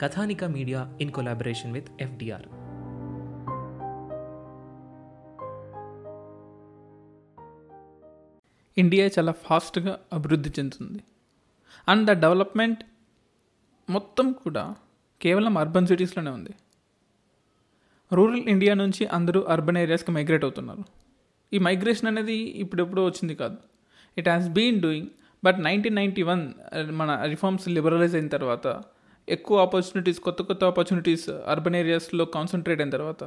Kathanika media in collaboration with FDR. India చాలా ఫాస్ట్గా అభివృద్ధి చెందుతుంది. అండ్ ద డెవలప్మెంట్ మొత్తం కూడా కేవలం అర్బన్ సిటీస్లోనే ఉంది. రూరల్ ఇండియా నుంచి అందరూ అర్బన్ ఏరియాస్కి మైగ్రేట్ అవుతున్నారు. ఈ మైగ్రేషన్ అనేది ఇప్పుడెప్పుడో వచ్చింది కాదు. It has been doing but nineteen ninety one మన రిఫార్మ్స్ లిబరలైజ్ అయిన తర్వాత ఎక్కువ ఆపర్చునిటీస్ కొత్త కొత్త ఆపర్చునిటీస్ అర్బన్ ఏరియాస్లో కాన్సన్ట్రేట్ అయిన తర్వాత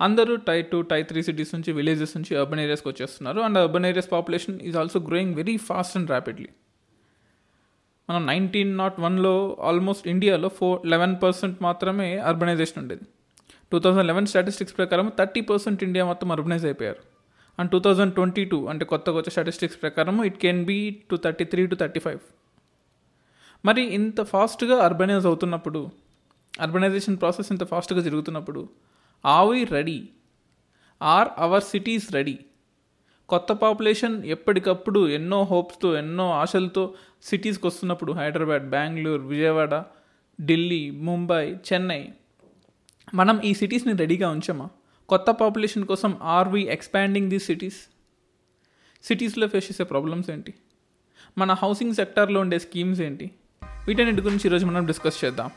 అందరూ tier two tier three cities నుంచి విలేజెస్ నుంచి అర్బన్ ఏరియాస్కి వచ్చేస్తున్నారు. And urban areas population is also growing very fast and rapidly మనం నైన్టీన్ నాట్ వన్లో ఆల్మోస్ట్ ఇండియాలో ఫోర్ లెవెన్ పర్సెంట్ మాత్రమే అర్బనైజేషన్ ఉండేది. టూ థౌజండ్ లెవెన్ స్టాటిస్టిక్స్ ప్రకారం థర్టీ పర్సెంట్ ఇండియా మొత్తం అర్బనైజ్ అయిపోయారు. And two thousand twenty two అంటే కొత్త కొత్త స్టాటిస్టిక్స్ ప్రకారం it can be to thirty three to thirty five మరి ఇంత ఫాస్ట్గా అర్బనైజ్ అవుతున్నప్పుడు అర్బనైజేషన్ ప్రాసెస్ ఇంత ఫాస్ట్గా జరుగుతున్నప్పుడు ఆవి ready are our cities ready కొత్త పాపులేషన్ ఎప్పటికప్పుడు ఎన్నో హోప్స్తో ఎన్నో ఆశలతో సిటీస్కి వస్తున్నప్పుడు హైదరాబాద్ బెంగళూరు విజయవాడ ఢిల్లీ ముంబై చెన్నై మనం ఈ సిటీస్ని రెడీగా ఉంచామా? కొత్త పాపులేషన్ కోసం are we expanding these cities సిటీస్లో ఫేస్ చేసే ప్రాబ్లమ్స్ ఏంటి? మన హౌసింగ్ సెక్టార్లో ఉండే స్కీమ్స్ ఏంటి? వీటన్నిటి గురించి ఈరోజు మనం డిస్కస్ చేద్దాం.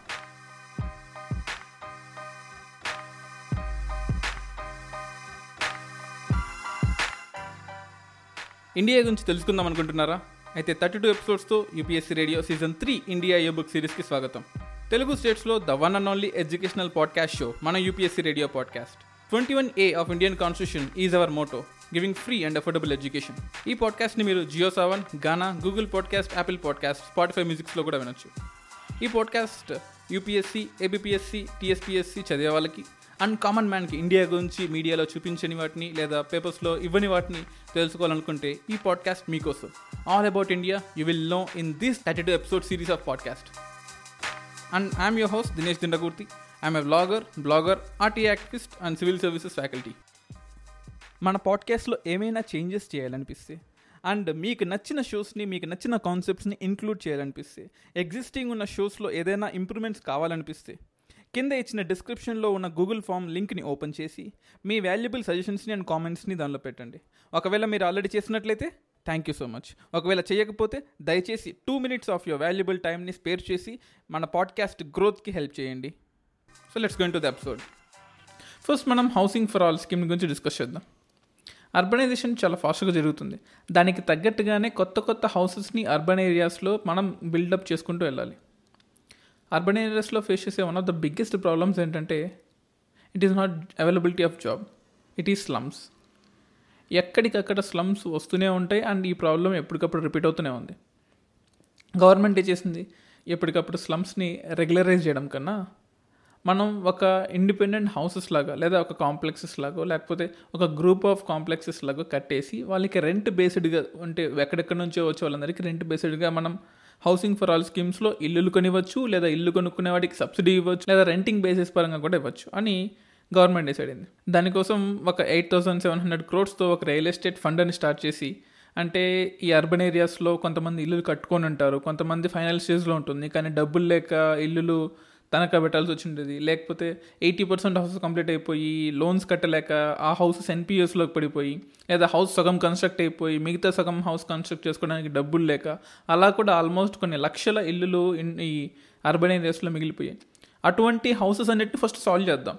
ఇండియా గురించి తెలుసుకుందాం అనుకుంటున్నారా? అయితే thirty two ఎపిసోడ్స్తో UPSC radio season three India a book సిరీస్కి స్వాగతం. తెలుగు స్టేట్స్లో the one and only educational podcast show మన UPSC radio podcast. Twenty one A of Indian constitution is our motto. Giving free and affordable education ఈ పాడ్కాస్ట్ని మీరు Jio Saavn Gaana Google podcast Apple podcast Spotify మ్యూజిక్స్లో కూడా వినొచ్చు. ఈ పాడ్కాస్ట్ UPSC ABPSC TSPSC చదివే వాళ్ళకి అండ్ కామన్ మ్యాన్కి ఇండియా గురించి మీడియాలో చూపించని వాటిని లేదా పేపర్స్లో ఇవ్వని వాటిని తెలుసుకోవాలనుకుంటే ఈ పాడ్కాస్ట్ మీకోసం. All about India you will know in this thirty two episode series of podcast and I'm your host Dinesh Dindakurthi I'm a blogger blogger RT activist and civil services faculty మన పాడ్కాస్ట్లో ఏమైనా changes చేయాలనిపిస్తే and మీకు నచ్చిన షోస్ని మీకు నచ్చిన కాన్సెప్ట్స్ని include చేయాలనిపిస్తే existing ఉన్న షోస్లో ఏదైనా improvements కావాలనిపిస్తే కింద ఇచ్చిన డిస్క్రిప్షన్లో ఉన్న గూగుల్ ఫామ్ లింక్ని ఓపెన్ చేసి మీ వాల్యుబుల్ సజెషన్స్ని అండ్ కామెంట్స్ని దానిలో పెట్టండి. ఒకవేళ మీరు ఆల్రెడీ చేసినట్లయితే థ్యాంక్ యూ సో మచ్ ఒకవేళ చేయకపోతే దయచేసి two minutes of your valuable టైంని స్పేర్ చేసి మన పాడ్కాస్ట్ గ్రోత్కి హెల్ప్ చేయండి. So let's going to the episode first మనం హౌసింగ్ ఫర్ ఆల్ స్కీమ్ గురించి డిస్కస్ చేద్దాం. అర్బనైజేషన్ చాలా ఫాస్ట్గా జరుగుతుంది. దానికి తగ్గట్టుగానే కొత్త కొత్త హౌసెస్ని అర్బన్ ఏరియాస్లో మనం బిల్డప్ చేసుకుంటూ వెళ్ళాలి. అర్బన్ ఏరియాస్లో ఫేస్ చేసే one of the biggest problems ఏంటంటే it is not availability of job it is slums ఎక్కడికక్కడ స్లమ్స్ వస్తూనే ఉంటాయి అండ్ ఈ ప్రాబ్లం ఎప్పటికప్పుడు రిపీట్ అవుతూనే ఉంది. గవర్నమెంట్ ఏం చేసింది? ఎప్పటికప్పుడు స్లమ్స్ని రెగ్యులరైజ్ చేయడం కన్నా మనం ఒక ఇండిపెండెంట్ హౌసెస్ లాగా లేదా ఒక కాంప్లెక్సెస్ లాగా లేకపోతే ఒక గ్రూప్ ఆఫ్ కాంప్లెక్సెస్ లాగా కట్టేసి వాళ్ళకి రెంట్ బేస్డ్గా అంటే ఎక్కడెక్కడ నుంచో వచ్చే వాళ్ళందరికీ రెంట్ బేస్డ్గా మనం హౌసింగ్ ఫర్ ఆల్ స్కీమ్స్లో ఇల్లులు కొనివ్వచ్చు లేదా ఇల్లు కొనుక్కునే వాటికి సబ్సిడీ ఇవ్వచ్చు లేదా రెంటింగ్ బేసిస్ పరంగా కూడా ఇవ్వచ్చు అని గవర్నమెంట్ డిసైడ్ అయింది. దానికోసం ఒక ఎయిట్ థౌసండ్ సెవెన్ హండ్రెడ్ క్రోడ్స్తో ఒక రియల్ ఎస్టేట్ ఫండ్ అని స్టార్ట్ చేసి అంటే ఈ అర్బన్ ఏరియాస్లో కొంతమంది ఇల్లులు కట్టుకొని ఉంటారు కొంతమంది ఫైనల్ స్టేజ్లో ఉంటుంది కానీ డబ్బులు లేక ఇల్లులు తనఖా పెట్టాల్సి వచ్చిండేది. లేకపోతే ఎయిటీ పర్సెంట్ హౌసెస్ కంప్లీట్ అయిపోయి లోన్స్ కట్టలేక ఆ హౌసెస్ ఎన్పిఎస్లోకి పడిపోయి లేదా హౌస్ సగం కన్స్ట్రక్ట్ అయిపోయి మిగతా సగం హౌస్ కన్స్ట్రక్ట్ చేసుకోవడానికి డబ్బులు లేక అలా కూడా ఆల్మోస్ట్ కొన్ని లక్షల ఇల్లులు ఈ అర్బన్ ఏరియాస్లో మిగిలిపోయాయి. అటువంటి హౌసెస్ అన్నిటిని ఫస్ట్ సాల్వ్ చేద్దాం.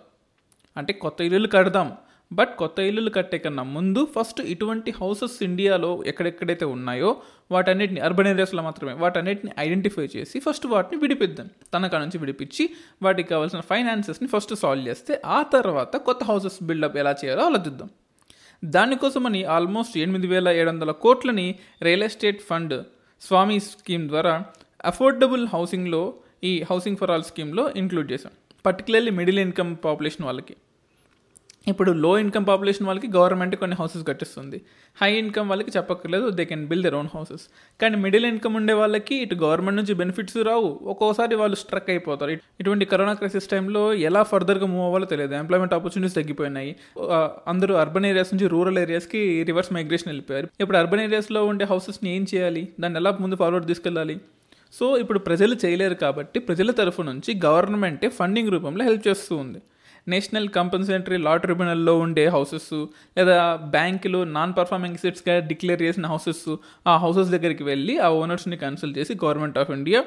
అంటే కొత్త ఇల్లులు కడదాం. బట్ కొత్త ఇల్లులు కట్టే కన్నా ముందు ఫస్ట్ ఇటువంటి హౌసెస్ ఇండియాలో ఎక్కడెక్కడైతే ఉన్నాయో వాటన్నిటిని అర్బన్ ఏరియాస్లో మాత్రమే వాటన్నిటిని ఐడెంటిఫై చేసి ఫస్ట్ వాటిని విడిపిద్దాం. తనకా నుంచి విడిపించి వాటికి కావాల్సిన ఫైనాన్సెస్ని ఫస్ట్ సాల్వ్ చేస్తే ఆ తర్వాత కొత్త హౌసెస్ బిల్డప్ ఎలా చేయాలో ఆలోచిద్దాం. దానికోసమని ఆల్మోస్ట్ ఎనిమిది వేల ఏడు వందల కోట్లని రియల్ ఎస్టేట్ ఫండ్ స్వామి స్కీమ్ ద్వారా అఫోర్డబుల్ హౌసింగ్లో ఈ హౌసింగ్ ఫర్ ఆల్ స్కీమ్లో ఇంక్లూడ్ చేశాం. పర్టికులర్లీ మిడిల్ ఇన్కమ్ పాపులేషన్ వాళ్ళకి. ఇప్పుడు లో ఇన్కమ్ పాపులేషన్ వాళ్ళకి గవర్నమెంట్ కొన్ని హౌసెస్ కట్టిస్తుంది. హై ఇన్కమ్ వాళ్ళకి చెప్పక్కర్లేదు they can build their own houses కానీ మిడిల్ ఇన్కమ్ ఉండే వాళ్ళకి ఇటు గవర్నమెంట్ నుంచి బెనిఫిట్స్ రావు. ఒక్కోసారి వాళ్ళు స్ట్రక్ అయిపోతారు. ఇటువంటి కరోనా క్రైసిస్ టైంలో ఎలా ఫర్దర్గా మూవ్ అవ్వాలో తెలియదు. ఎంప్లాయ్మెంట్ ఆపర్చునిటీస్ తగ్గిపోయినాయి. అందరూ అర్బన్ ఏరియాస్ నుంచి రూరల్ ఏరియాస్కి రివర్స్ మైగ్రేషన్ వెళ్ళిపోయారు. ఇప్పుడు అర్బన్ ఏరియాస్లో ఉండే హౌసెస్ని ఏం చేయాలి? దాన్ని ఎలా ముందు ఫార్వర్డ్ తీసుకెళ్ళాలి? సో ఇప్పుడు ప్రజలు చేయలేరు కాబట్టి ప్రజల తరఫు నుంచి గవర్నమెంటే ఫండింగ్ రూపంలో హెల్ప్ చేస్తూ ఉంది నేషనల్ కంపన్సేటరీ లా ట్రిబ్యునల్లో ఉండే హౌసెస్ లేదా బ్యాంకులు నాన్ పర్ఫార్మింగ్ సెట్స్గా డిక్లేర్ చేసిన హౌసెస్ ఆ హౌసెస్ దగ్గరికి వెళ్ళి ఆ ఓనర్స్ని కన్సల్ట్ చేసి గవర్నమెంట్ ఆఫ్ ఇండియా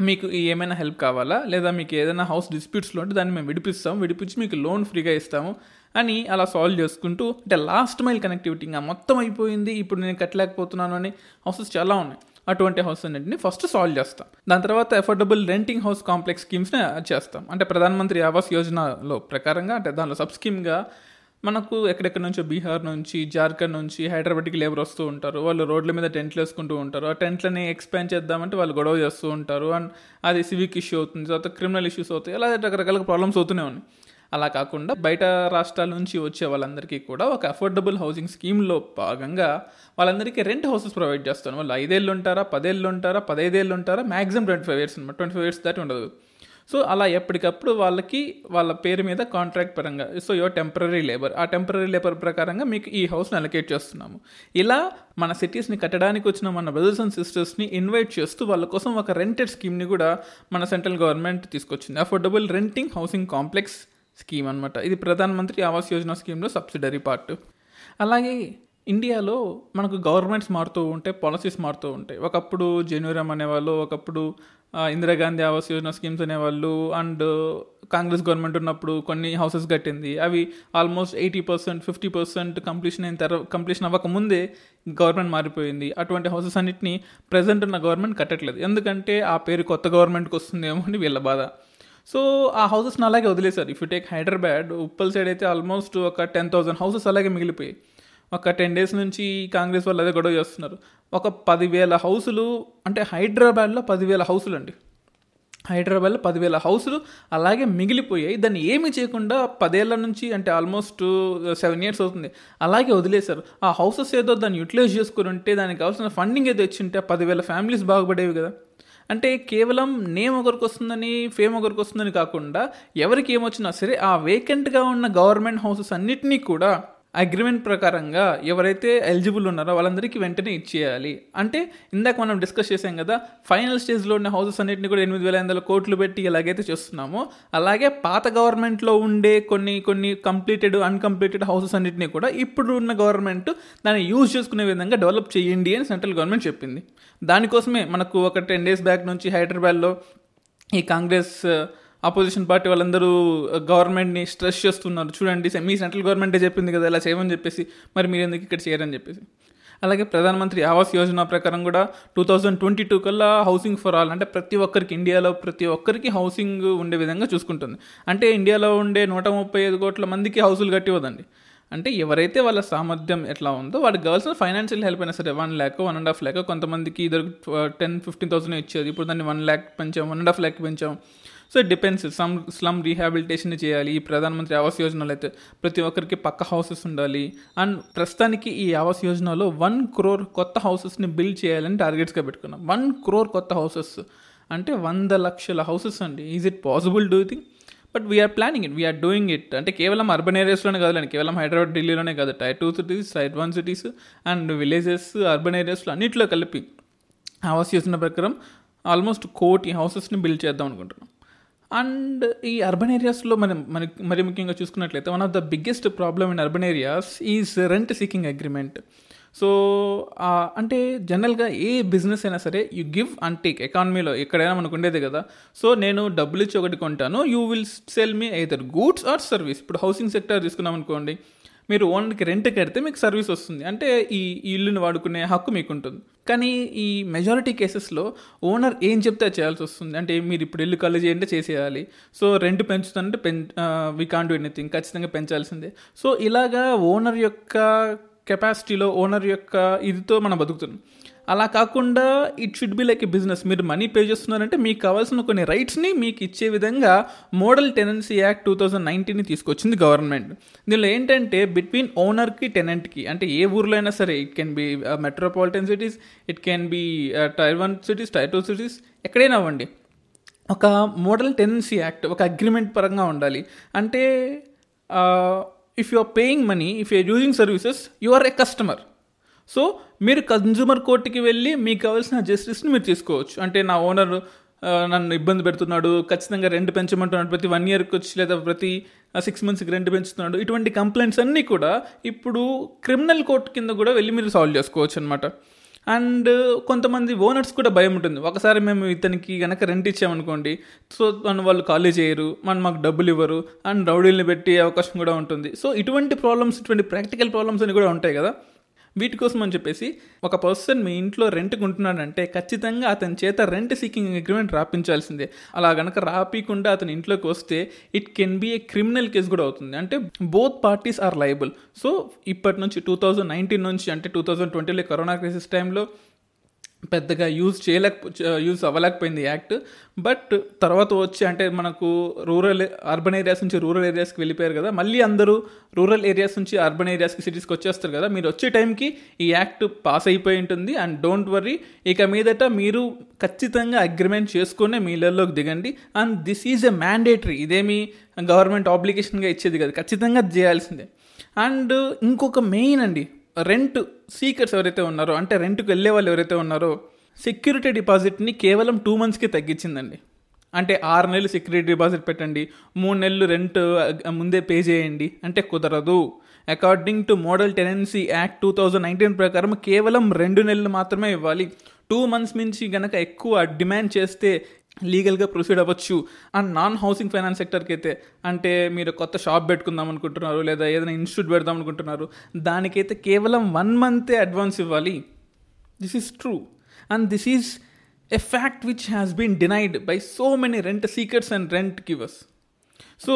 మీకు ఏమైనా హెల్ప్ కావాలా? లేదా మీకు ఏదైనా హౌస్ డిస్ప్యూట్స్లో ఉంటే దాన్ని మేము విడిపిస్తాం విడిపించి మీకు లోన్ ఫ్రీగా ఇస్తాము అని అలా సాల్వ్ చేసుకుంటూ అంటే లాస్ట్ మైల్ కనెక్టివిటీ ఇంకా మొత్తం అయిపోయింది ఇప్పుడు నేను కట్టలేకపోతున్నాను అని హౌసెస్ చాలా ఉన్నాయి. అటువంటి హౌస్ అన్నింటిని ఫస్ట్ సాల్వ్ చేస్తాం. దాని తర్వాత అఫోర్డబుల్ రెంటింగ్ హౌస్ కాంప్లెక్స్ స్కీమ్స్ని చేస్తాం. అంటే ప్రధానమంత్రి ఆవాస్ యోజనలో ప్రకారంగా అంటే దానిలో సబ్ స్కీమ్గా మనకు ఎక్కడెక్కడ నుంచో బీహార్ నుంచి జార్ఖండ్ నుంచి హైదరాబాద్కి లేబర్ వస్తూ ఉంటారు. వాళ్ళు రోడ్ల మీద టెంట్లు వేసుకుంటూ ఉంటారు. ఆ టెంట్లని ఎక్స్పాండ్ చేద్దామంటే వాళ్ళు గొడవ చేస్తూ ఉంటారు. అండ్ అది సివిక్ ఇష్యూ అవుతుంది. తర్వాత క్రిమినల్ ఇష్యూస్ అవుతాయి. అలా రకరకాల ప్రాబ్లమ్స్ అవుతూనే ఉన్నాయి. అలా కాకుండా బయట రాష్ట్రాల నుంచి వచ్చే వాళ్ళందరికీ కూడా ఒక అఫోర్డబుల్ హౌసింగ్ స్కీమ్లో భాగంగా వాళ్ళందరికీ రెంట్ హౌసెస్ ప్రొవైడ్ చేస్తాను. వాళ్ళు ఐదేళ్ళు ఉంటారా పదేళ్ళు ఉంటారా పదైదేళ్ళు ఉంటారా మ్యాక్సిమం ట్వంటీ ఫైవ్ ఇయర్స్ అనమాట. ట్వంటీ ఫైవ్ ఇయర్స్ దాటి ఉండదు. సో అలా ఎప్పటికప్పుడు వాళ్ళకి వాళ్ళ పేరు మీద కాంట్రాక్ట్ పరంగా సో యువర్ టెంపరీ లేబర్ ఆ టెంపరీ లేబర్ ప్రకారంగా మీకు ఈ హౌస్ని అలొకేట్ చేస్తున్నాము. ఇలా మన సిటీస్ని కట్టడానికి వచ్చిన మన బ్రదర్స్ అండ్ సిస్టర్స్ని ఇన్వైట్ చేస్తూ వాళ్ళ కోసం ఒక రెంటెడ్ స్కీమ్ని కూడా మన సెంట్రల్ గవర్నమెంట్ తీసుకొచ్చింది. Affordable renting housing complex scheme అనమాట ఇది ప్రధానమంత్రి ఆవాస్ యోజన స్కీమ్లో సబ్సిడరీ పార్ట్. అలాగే ఇండియాలో మనకు గవర్నమెంట్స్ మారుతూ ఉంటాయి పాలసీస్ మారుతూ ఉంటాయి. ఒకప్పుడు జెన్యూరమ్ అనేవాళ్ళు ఒకప్పుడు ఇందిరాగాంధీ ఆవాస్ యోజన స్కీమ్స్ అనేవాళ్ళు అండ్ కాంగ్రెస్ గవర్నమెంట్ ఉన్నప్పుడు కొన్ని హౌసెస్ కట్టింది. అవి almost eighty percent fifty percent completion అయిన తర్వాత కంప్లీషన్ అవ్వకముందే గవర్నమెంట్ మారిపోయింది. అటువంటి హౌసెస్ అన్నిటిని ప్రజెంట్ ఉన్న గవర్నమెంట్ కట్టట్లేదు. ఎందుకంటే ఆ పేరు కొత్త గవర్నమెంట్కి వస్తుందేమో అని వీళ్ళ బాధ. సో ఆ హౌసెస్ని అలాగే వదిలేశారు. If you take Hyderabad Uppal side అయితే ఆల్మోస్ట్ ఒక టెన్ థౌసండ్ హౌసెస్ అలాగే మిగిలిపోయాయి. ఒక టెన్ డేస్ నుంచి కాంగ్రెస్ వాళ్ళు అదే గొడవ చేస్తున్నారు. ఒక పదివేల హౌసులు అంటే హైదరాబాద్లో పదివేల హౌసులు అండి. హైదరాబాద్లో పదివేల హౌసులు అలాగే మిగిలిపోయాయి. దాన్ని ఏమీ చేయకుండా పదేళ్ళ నుంచి అంటే ఆల్మోస్ట్ సెవెన్ ఇయర్స్ అవుతుంది. అలాగే వదిలేశారు. ఆ హౌసెస్ ఏదో దాన్ని యూటిలైజ్ చేసుకుని ఉంటే దానికి కావాల్సిన ఫండింగ్ ఏదో ఇచ్చింటే ఆ పదివేల ఫ్యామిలీస్ బాగుపడేవి కదా. అంటే కేవలం నేమ్ ఒకరికి వస్తుందని ఫేమ్ ఒకరికి వస్తుందని కాకుండా ఎవరికి ఏమొచ్చినా సరే ఆ వేకెంట్గా ఉన్న గవర్నమెంట్ హౌసెస్ అన్నిటినీ కూడా అగ్రిమెంట్ ప్రకారంగా ఎవరైతే ఎలిజిబుల్ ఉన్నారో వాళ్ళందరికీ వెంటనే ఇచ్చేయాలి. అంటే ఇందాక మనం డిస్కస్ చేసాం కదా ఫైనల్ స్టేజ్లో ఉన్న హౌసెస్ అన్నింటినీ కూడా ఎనిమిది వేల ఐదు వందల కోట్లు పెట్టి ఎలాగైతే చేస్తున్నామో అలాగే పాత గవర్నమెంట్లో ఉండే కొన్ని కొన్ని కంప్లీటెడ్ అన్కంప్లీటెడ్ హౌసెస్ అన్నింటినీ కూడా ఇప్పుడు ఉన్న గవర్నమెంట్ దాన్ని యూజ్ చేసుకునే విధంగా డెవలప్ చేయండి అని సెంట్రల్ గవర్నమెంట్ చెప్పింది. దానికోసమే మనకు ఒక టెన్ డేస్ బ్యాక్ నుంచి హైదరాబాద్లో ఈ కాంగ్రెస్ అపోజిషన్ పార్టీ వాళ్ళందరూ గవర్నమెంట్ని స్ట్రెస్ చేస్తున్నారు. చూడండి మీ సెంట్రల్ గవర్నమెంటే చెప్పింది కదా ఇలా చేయమని చెప్పేసి మరి మీరు ఎందుకు ఇక్కడ చేయరని చెప్పేసి. అలాగే ప్రధానమంత్రి ఆవాస్ యోజన ప్రకారం కూడా టూ థౌజండ్ ట్వంటీ టూ కల్లా హౌసింగ్ ఫర్ ఆల్ అంటే ప్రతి ఒక్కరికి ఇండియాలో ప్రతి ఒక్కరికి హౌసింగ్ ఉండే విధంగా చూసుకుంటుంది. అంటే ఇండియాలో ఉండే నూట ముప్పై ఐదు కోట్ల మందికి హౌసులు కట్టివ్వదండి. అంటే ఎవరైతే వాళ్ళ సామర్థ్యం ఎట్లా ఉందో వాళ్ళకి కావాల్సిన ఫైనాన్షియల్ హెల్ప్ అయినా సరే one lakh one and half lakh కొంతమందికి ఇద్దరు టెన్ ఫిఫ్టీన్ థౌసండ్ ఇచ్చేది. ఇప్పుడు దాన్ని వన్ ల్యాక్ పెంచాం వన్ అండ్ హాఫ్ ల్యాక్ పెంచాం. So it depends some slum rehabilitation చేయాలి. ఈ ప్రధానమంత్రి ఆవాస్ యోజనలో అయితే ప్రతి ఒక్కరికి పక్క హౌసెస్ ఉండాలి. అండ్ ప్రస్తుతానికి ఈ ఆవాస్ యోజనలో వన్ క్రోర్ కొత్త హౌసెస్ని బిల్డ్ చేయాలని టార్గెట్స్గా పెట్టుకున్నాం. వన్ క్రోర్ కొత్త హౌసెస్ అంటే వంద లక్షల హౌసెస్ అండి. Is it possible do thing but we're planning it we're doing it అంటే కేవలం అర్బన్ ఏరియాస్లోనే కాదులేండి. కేవలం హైదరాబాద్ ఢిల్లీలోనే కాదు. Tier two cities tier one cities and villages urban ఏరియాస్లో అన్నింటిలో కలిపి ఆవాస్ యోజన ప్రకారం ఆల్మోస్ట్ కోటి హౌసెస్ని బిల్డ్ చేద్దాం అనుకుంటున్నాం. అండ్ ఈ అర్బన్ ఏరియాస్లో మనం మన మరి ముఖ్యంగా చూసుకున్నట్లయితే one of the biggest problem in urban areas is rent seeking agreement so అంటే జనరల్గా ఏ బిజినెస్ అయినా సరే యూ గివ్ అండ్ టేక్ ఎకానమీలో ఎక్కడైనా మనకు ఉండేది కదా. సో నేను డబ్బులు ఇచ్చి ఒకటి కొంటాను. You will sell me either goods or service ఇప్పుడు హౌసింగ్ సెక్టర్ తీసుకున్నాం అనుకోండి మీరు ఓనర్కి రెంట్ కడితే మీకు సర్వీస్ వస్తుంది. అంటే ఈ ఇల్లుని వాడుకునే హక్కు మీకు ఉంటుంది కానీ ఈ మెజారిటీ కేసెస్లో ఓనర్ ఏం చెప్తే చేయాల్సి వస్తుంది. అంటే మీరు ఇప్పుడు ఇల్లు కళ్ళు చేయంటే చేసేయాలి. సో రెంట్ పెంచుతుందంటే పెం వీ కాన్ డూ ఎనీథింగ్ ఖచ్చితంగా పెంచాల్సిందే. సో ఇలాగా ఓనర్ యొక్క కెపాసిటీలో ఓనర్ యొక్క ఇదితో మనం బతుకుతున్నాం. అలా కాకుండా it should be like a business మీరు మనీ పే చేస్తున్నారంటే మీకు కావాల్సిన కొన్ని రైట్స్ని మీకు ఇచ్చే విధంగా model tenancy act two thousand నైన్టీన్ని తీసుకొచ్చింది గవర్నమెంట్ దీనిలో ఏంటంటే బిట్వీన్ ఓనర్కి టెనెంట్కి అంటే ఏ ఊర్లో అయినా సరే it can be metropolitan cities it can be tier one cities tier two cities ఎక్కడైనా అవ్వండి. ఒక మోడల్ టెనెన్సీ యాక్ట్ ఒక అగ్రిమెంట్ పరంగా ఉండాలి. అంటే if you are paying money if you're using services you are a customer so మీరు consumer కోర్టుకి వెళ్ళి మీకు కావాల్సిన జస్టిస్ని మీరు తీసుకోవచ్చు. అంటే నా ఓనర్ నన్ను ఇబ్బంది పెడుతున్నాడు ఖచ్చితంగా రెంట్ పెంచమంటున్నాడు ప్రతి వన్ ఇయర్కి వచ్చి లేదా ప్రతి సిక్స్ మంత్స్కి రెంట్ పెంచుతున్నాడు. ఇటువంటి కంప్లైంట్స్ అన్నీ కూడా ఇప్పుడు క్రిమినల్ కోర్టు కింద కూడా వెళ్ళి మీరు సాల్వ్ చేసుకోవచ్చు అనమాట అండ్ కొంతమంది ఓనర్స్ కూడా భయం ఉంటుంది. ఒకసారి మేము ఇతనికి కనుక రెంట్ ఇచ్చామనుకోండి సో మన వాళ్ళు ఖాళీ చేయరు మన మాకు డబ్బులు ఇవ్వరు అండ్ రౌడీల్ని పెట్టే అవకాశం కూడా ఉంటుంది. సో ఇటువంటి ప్రాబ్లమ్స్ ఇటువంటి ప్రాక్టికల్ ప్రాబ్లమ్స్ అని కూడా ఉంటాయి కదా. వీటి కోసం అని చెప్పేసి ఒక పర్సన్ మీ ఇంట్లో రెంట్ ఉంటున్నాడంటే ఖచ్చితంగా అతని చేత రెంట్ సీకింగ్ అగ్రిమెంట్ రాపించాల్సిందే. అలా గనక రాపీకుండా అతని ఇంట్లోకి వస్తే it can be a criminal case కూడా అవుతుంది. అంటే both parties are liable so ఇప్పటి నుంచి టూ థౌజండ్ నైన్టీన్ నుంచి అంటే టూ థౌజండ్ ట్వంటీలో కరోనా క్రైసిస్ టైంలో పెద్దగా యూజ్ చేయలేక యూజ్ అవ్వలేకపోయింది యాక్ట్. బట్ తర్వాత వచ్చి అంటే మనకు రూరల్ అర్బన్ ఏరియాస్ నుంచి రూరల్ ఏరియాస్కి వెళ్ళిపోయారు కదా. మళ్ళీ అందరూ రూరల్ ఏరియాస్ నుంచి అర్బన్ ఏరియాస్కి సిటీస్కి వచ్చేస్తారు కదా. మీరు వచ్చే టైంకి ఈ యాక్ట్ పాస్ అయిపోయి ఉంటుంది. అండ్ డోంట్ వర్రీ ఇక మీదట మీరు ఖచ్చితంగా అగ్రిమెంట్ చేసుకునే మీ దిగండి. And this is a mandatory. ఇదేమి గవర్నమెంట్ ఆబ్లిగేషన్గా ఇచ్చేది కదా. ఖచ్చితంగా చేయాల్సిందే. అండ్ ఇంకొక మెయిన్ అండి రెంట్ సీకర్స్ ఎవరైతే ఉన్నారో అంటే రెంట్కి వెళ్ళే వాళ్ళు ఎవరైతే ఉన్నారో సెక్యూరిటీ డిపాజిట్ని కేవలం టూ మంత్స్కి తగ్గించిందండి. అంటే ఆరు నెలలు సెక్యూరిటీ డిపాజిట్ పెట్టండి మూడు నెలలు రెంట్ ముందే పే చేయండి అంటే కుదరదు. According to model tenancy act two thousand nineteen ప్రకారం కేవలం రెండు నెలలు మాత్రమే ఇవ్వాలి. టూ మంత్స్ నుంచి గనక ఎక్కువ డిమాండ్ చేస్తే లీగల్గా ప్రొసీడ్ అవ్వచ్చు. అండ్ నాన్ హౌసింగ్ ఫైనాన్స్ సెక్టర్కి అయితే అంటే మీరు కొత్త షాప్ పెట్టుకుందాం అనుకుంటున్నారు లేదా ఏదైనా ఇన్స్టిట్యూట్ పెడదాం అనుకుంటున్నారు దానికైతే కేవలం వన్ మంతే అడ్వాన్స్ ఇవ్వాలి. This is true and this is a fact which has been denied by so many rent seekers and rent givers so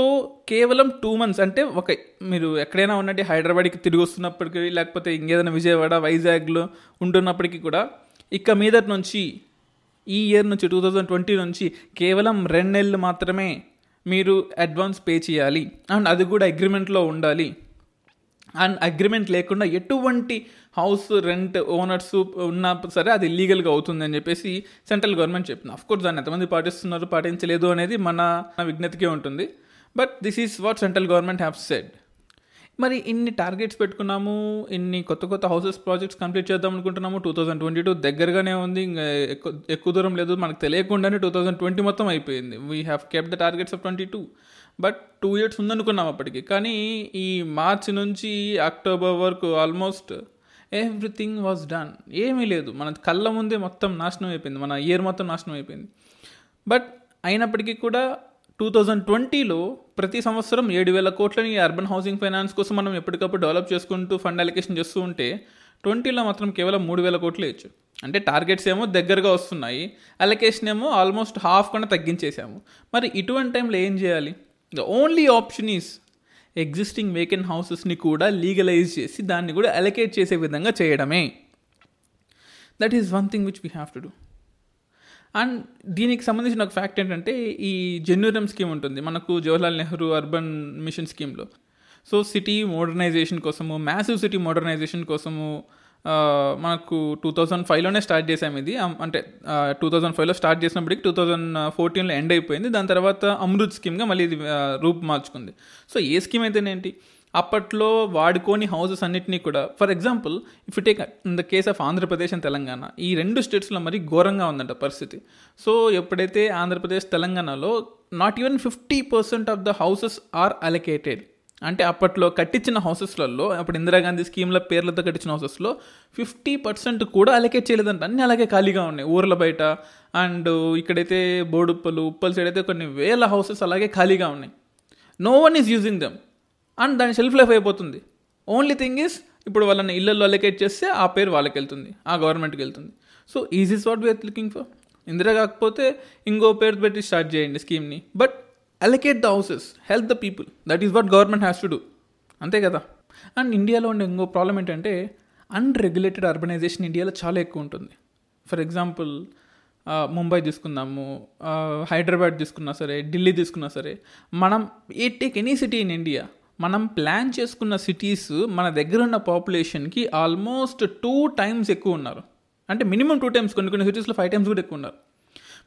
కేవలం టూ మంత్స్ అంటే ఒక మీరు ఎక్కడైనా ఉన్నట్టు హైదరాబాద్కి తిరిగి వస్తున్నప్పటికీ లేకపోతే ఇంకేదైనా విజయవాడ వైజాగ్లో ఉంటున్నప్పటికీ కూడా ఇక మీదటి నుంచి ఈ ఇయర్ నుంచి టూ థౌజండ్ ట్వంటీ నుంచి కేవలం రెండు నెలలు మాత్రమే మీరు అడ్వాన్స్ పే చేయాలి. అండ్ అది కూడా అగ్రిమెంట్లో ఉండాలి. అండ్ అగ్రిమెంట్ లేకుండా ఎటువంటి హౌస్ రెంట్ ఓనర్స్ ఉన్నా సరే అది ఇల్లీగల్గా అవుతుంది అని చెప్పేసి సెంట్రల్ గవర్నమెంట్ చెప్పింది అఫ్కోర్స్ దాన్ని ఎంతమంది పాటిస్తున్నారు పాటించలేదు అనేది మన విజ్ఞతకే ఉంటుంది. But this is what central government have said మరి ఇన్ని టార్గెట్స్ పెట్టుకున్నాము ఇన్ని కొత్త కొత్త హౌసెస్ ప్రాజెక్ట్స్ కంప్లీట్ చేద్దాం అనుకుంటున్నాము టూ థౌసండ్ ట్వంటీ టూ దగ్గరగానే ఉంది ఇంకా ఎక్కువ ఎక్కువ దూరం లేదు మనకు తెలియకుండానే టూ థౌసండ్ ట్వంటీ మొత్తం అయిపోయింది. We have kept the targets of twenty two but two years ఉందనుకున్నాం అప్పటికి. కానీ ఈ మార్చ్ నుంచి అక్టోబర్ వరకు ఆల్మోస్ట్ ఎవ్రీథింగ్ వాజ్ డన్ ఏమీ లేదు మన కళ్ళ ముందే మొత్తం నాశనం అయిపోయింది మన ఇయర్ మొత్తం నాశనం అయిపోయింది. బట్ అయినప్పటికీ కూడా టూ థౌజండ్ ట్వంటీలో ప్రతి సంవత్సరం ఏడు వేల కోట్లని అర్బన్ హౌసింగ్ ఫైనాన్స్ కోసం మనం ఎప్పటికప్పుడు డెవలప్ చేసుకుంటూ ఫండ్ అలికేషన్ చేస్తూ ఉంటే ట్వంటీలో మాత్రం కేవలం మూడు వేల కోట్లు ఇచ్చు అంటే టార్గెట్స్ ఏమో దగ్గరగా వస్తున్నాయి అలొకేషన్ ఏమో ఆల్మోస్ట్ హాఫ్ కన్నా తగ్గించేసాము మరి ఇటువంటి టైంలో ఏం చేయాలి? The only option is existing vacant హౌసెస్ని కూడా లీగలైజ్ చేసి దాన్ని కూడా అలొకేట్ చేసే విధంగా చేయడమే. That is one thing which we have to do and దీనికి సంబంధించిన ఒక ఫ్యాక్ట్ ఏంటంటే ఈ జెన్యూరమ్ స్కీమ్ ఉంటుంది. మనకు జవహర్లాల్ నెహ్రూ అర్బన్ మిషన్ స్కీమ్లో సో సిటీ మోడర్నైజేషన్ కోసము మ్యాసివ్ సిటీ మోడర్నైజేషన్ కోసము మనకు టూ థౌజండ్ ఫైవ్లోనే స్టార్ట్ చేసాము ఇది. అంటే టూ థౌజండ్ ఫైవ్లో స్టార్ట్ చేసినప్పటికి టూ థౌజండ్ ఫోర్టీన్లో ఎండ్ అయిపోయింది. దాని తర్వాత అమృత్ స్కీమ్గా మళ్ళీ ఇది రూపు మార్చుకుంది. సో ఏ స్కీమ్ అయితేనేంటి? అప్పట్లో వాడుకోని హౌసెస్ అన్నిటినీ కూడా for example if take in the case of Andhra Pradesh and Telangana ఈ రెండు స్టేట్స్లో మరి ఘోరంగా ఉందంట పరిస్థితి. సో ఎప్పుడైతే ఆంధ్రప్రదేశ్ తెలంగాణలో not even fifty percent of the houses are allocated అంటే అప్పట్లో కట్టించిన హౌసెస్లలో అప్పుడు ఇందిరాగాంధీ స్కీమ్ల పేర్లతో కట్టించిన హౌసెస్లో ఫిఫ్టీ పర్సెంట్ కూడా అలకేట్ చేయలేదంట. అన్నీ అలాగే ఖాళీగా ఉన్నాయి. ఊర్ల బయట అండ్ ఇక్కడైతే బోడుప్పలు ఉప్పల్ సైడ్ అయితే కొన్ని వేల హౌసెస్ అలాగే ఖాళీగా ఉన్నాయి. No one is using them and దాని షెల్ఫ్ లైఫ్ అయిపోతుంది. ఓన్లీ థింగ్ ఈస్ ఇప్పుడు వాళ్ళని ఇళ్ళల్లో అలొకేట్ చేస్తే ఆ పేరు వాళ్ళకి వెళ్తుంది ఆ గవర్నమెంట్కి వెళ్తుంది. So is is what we're looking for Indira కాకపోతే ఇంకో పేరు పెట్టి స్టార్ట్ చేయండి స్కీమ్ని but allocate the houses help the people that is what government has to do అంతే కదా? అండ్ ఇండియాలో ఉండే ఇంకో ప్రాబ్లం ఏంటంటే అన్రెగ్యులేటెడ్ అర్బనైజేషన్ ఇండియాలో చాలా ఎక్కువ ఉంటుంది. ఫర్ ఎగ్జాంపుల్ ముంబై తీసుకుందాము హైదరాబాద్ తీసుకున్నా సరే ఢిల్లీ తీసుకున్నా సరే మనం ఏ take any city in India మనం ప్లాన్ చేసుకున్న సిటీస్ మన దగ్గర ఉన్న పాపులేషన్కి ఆల్మోస్ట్ టూ టైమ్స్ ఎక్కువ ఉన్నారు. అంటే మినిమం టూ టైమ్స్ కొన్ని కొన్ని సిటీస్లో ఫైవ్ టైమ్స్ కూడా ఎక్కువ ఉన్నారు.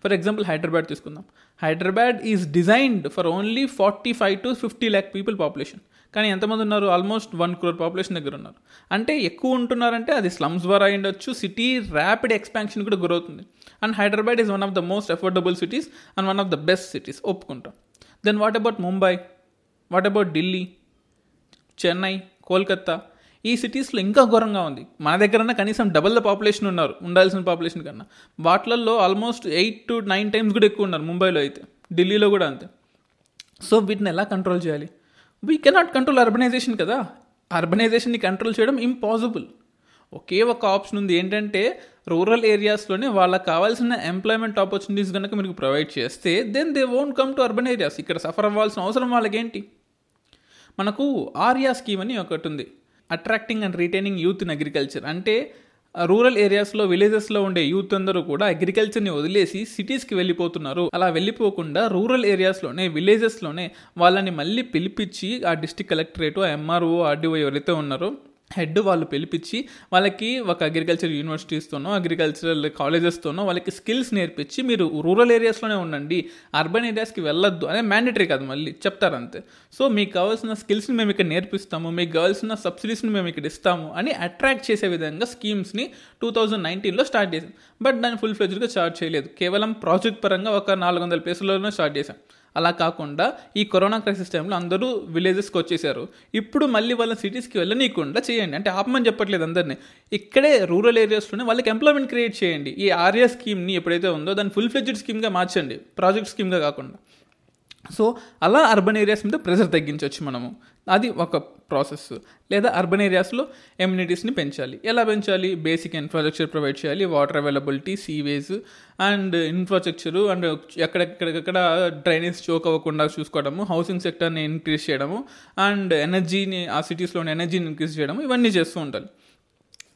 ఫర్ ఎగ్జాంపుల్ హైదరాబాద్ తీసుకుందాం. Hyderabad is designed for only forty five to fifty lakh people population కానీ ఎంతమంది ఉన్నారు? ఆల్మోస్ట్ వన్ క్రోర్ పాపులేషన్ దగ్గర ఉన్నారు. అంటే ఎక్కువ ఉంటున్నారంటే అది స్లమ్స్ ద్వారా అయి ఉండొచ్చు సిటీ ర్యాపిడ్ ఎక్స్పాన్షన్ కూడా గ్రో అవుతుంది and Hyderabad is one of the most affordable cities and one of the best cities ఒప్పుకుంటాం. Then what about Mumbai what about Delhi Chennai Kolkata ఈ సిటీస్లో ఇంకా ఘోరంగా ఉంది. మన దగ్గరన్నా కనీసం డబల్ ద పాపులేషన్ ఉన్నారు ఉండాల్సిన పాపులేషన్ కన్నా. వాటిలలో almost eight to nine times కూడా ఎక్కువ ఉన్నారు ముంబైలో అయితే. ఢిల్లీలో కూడా అంతే. సో వీటిని ఎలా కంట్రోల్ చేయాలి? వీ కెనాట్ కంట్రోల్ అర్బనైజేషన్ కదా. అర్బనైజేషన్ని కంట్రోల్ చేయడం ఇంపాసిబుల్ ఒకే ఒక ఆప్షన్ ఉంది ఏంటంటే రూరల్ ఏరియాస్లోనే వాళ్ళకి కావాల్సిన ఎంప్లాయ్మెంట్ ఆపర్చునిటీస్ కనుక మీకు ప్రొవైడ్ చేస్తే then they won't come to urban areas ఇక్కడ సఫర్ అవ్వాల్సిన అవసరం వాళ్ళకేంటి? మనకు ఆర్యా స్కీమ్ అని ఒకటి ఉంది. Attracting and retaining youth in agriculture అంటే రూరల్ ఏరియాస్లో విలేజెస్లో ఉండే యూత్ అందరూ కూడా అగ్రికల్చర్ని వదిలేసి సిటీస్కి వెళ్ళిపోతున్నారు. అలా వెళ్ళిపోకుండా రూరల్ ఏరియాస్లోనే విలేజెస్లోనే వాళ్ళని మళ్ళీ పిలిపించి ఆ డిస్టిక్ కలెక్టరేట్ ఎంఆర్ఓ ఆర్డీఓ ఎవరైతే ఉన్నారో హెడ్ వాళ్ళు పిలిపించి వాళ్ళకి ఒక అగ్రికల్చర్ యూనివర్సిటీస్తోనో అగ్రికల్చరల్ కాలేజెస్తోనో వాళ్ళకి స్కిల్స్ నేర్పించి మీరు రూరల్ ఏరియాస్లోనే ఉండండి అర్బన్ ఏరియాస్కి వెళ్ళొద్దు అనే మ్యాండేటరీ కాదు మళ్ళీ చెప్తారు అంతే సో మీకు కావాల్సిన స్కిల్స్ని మేము ఇక్కడ నేర్పిస్తాము మీకు కావాల్సిన సబ్సిడీస్ని మేము ఇక్కడ ఇస్తాము అని అట్రాక్ట్ చేసే విధంగా స్కీమ్స్ని టూ థౌజండ్ నైన్టీన్లో స్టార్ట్ చేసాం బట్ దాన్ని ఫుల్ ఫ్లెజ్డ్గా స్టార్ట్ చేయలేదు. కేవలం ప్రాజెక్ట్ పరంగా ఒక నాలుగు వందల పేసుల్లోనే స్టార్ట్ చేశాం. అలా కాకుండా ఈ కరోనా క్రైసిస్ టైంలో అందరూ విలేజెస్కి వచ్చేసారు. ఇప్పుడు మళ్ళీ వాళ్ళ సిటీస్కి వెళ్ళనీయకుండా చేయండి. అంటే ఆపమని చెప్పట్లేదు అందరినీ. ఇక్కడే రూరల్ ఏరియాస్లోనే వాళ్ళకి ఎంప్లాయ్మెంట్ క్రియేట్ చేయండి. ఈ ఆర్యా స్కీమ్ని ఎప్పుడైతే ఉందో దాన్ని ఫుల్ ఫ్లెడ్జ్డ్ స్కీమ్గా మార్చండి. ప్రాజెక్ట్ స్కీమ్గా కాకుండా. సో అలా అర్బన్ ఏరియాస్ మీద ప్రెజర్ తగ్గించవచ్చు మనము. అది ఒక ప్రాసెస్. లేదా అర్బన్ ఏరియాస్లో ఎమ్యూనిటీస్ని పెంచాలి. ఎలా పెంచాలి? బేసిక్ ఇన్ఫ్రాస్ట్రక్చర్ ప్రొవైడ్ చేయాలి. Water availability sewage and infrastructure and ఎక్కడెక్కడెక్కడ drainage choke అవ్వకుండా చూసుకోవడము హౌసింగ్ సెక్టర్ని ఇంక్రీజ్ చేయడము అండ్ ఎనర్జీని ఆ సిటీస్లోని ఎనర్జీని ఇంక్రీజ్ చేయడము ఇవన్నీ చేస్తూ ఉండాలి.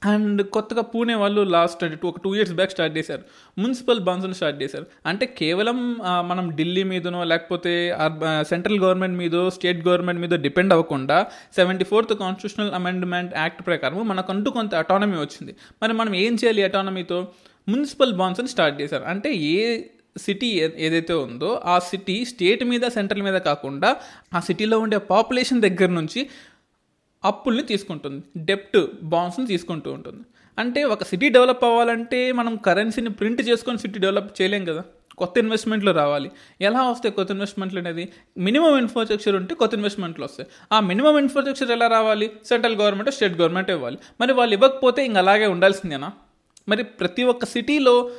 అండ్ కొత్తగా పూణే వాళ్ళు లాస్ట్ టూ ఒక టూ ఇయర్స్ బ్యాక్ స్టార్ట్ చేశారు. మున్సిపల్ బాండ్స్ని స్టార్ట్ చేశారు. అంటే కేవలం మనం ఢిల్లీ మీదనో లేకపోతే సెంట్రల్ గవర్నమెంట్ మీదో స్టేట్ గవర్నమెంట్ మీద డిపెండ్ అవ్వకుండా seventy fourth constitutional amendment act ప్రకారం మనకంటూ కొంత అటానమీ వచ్చింది. మరి మనం ఏం చేయాలి అటానమీతో మున్సిపల్ బాండ్స్ని స్టార్ట్ చేశారు. అంటే ఏ సిటీ ఏ- ఏదైతే ఉందో ఆ సిటీ స్టేట్ మీద సెంట్రల్ మీద కాకుండా ఆ సిటీలో ఉండే పాపులేషన్ దగ్గర నుంచి అప్పుల్ని తీసుకుంటుంది. డెప్ట్ బాండ్స్ని తీసుకుంటూ ఉంటుంది. అంటే ఒక సిటీ డెవలప్ అవ్వాలంటే మనం కరెన్సీని ప్రింట్ చేసుకొని సిటీ డెవలప్ చేయలేం కదా. కొత్త ఇన్వెస్ట్మెంట్లు రావాలి. ఎలా వస్తాయి కొత్త ఇన్వెస్ట్మెంట్లు అనేది? మినిమం ఇన్ఫ్రాస్ట్రక్చర్ ఉంటే కొత్త ఇన్వెస్ట్మెంట్లు వస్తాయి. ఆ మినిమం ఇన్ఫ్రాస్ట్రక్చర్ ఎలా రావాలి? సెంట్రల్ గవర్నమెంట్ స్టేట్ గవర్నమెంట్ ఇవ్వాలి. మరి వాళ్ళు ఇవ్వకపోతే ఇంక అలాగే ఉండాల్సిందేనా? మరి ప్రతి ఒక్క సిటీలో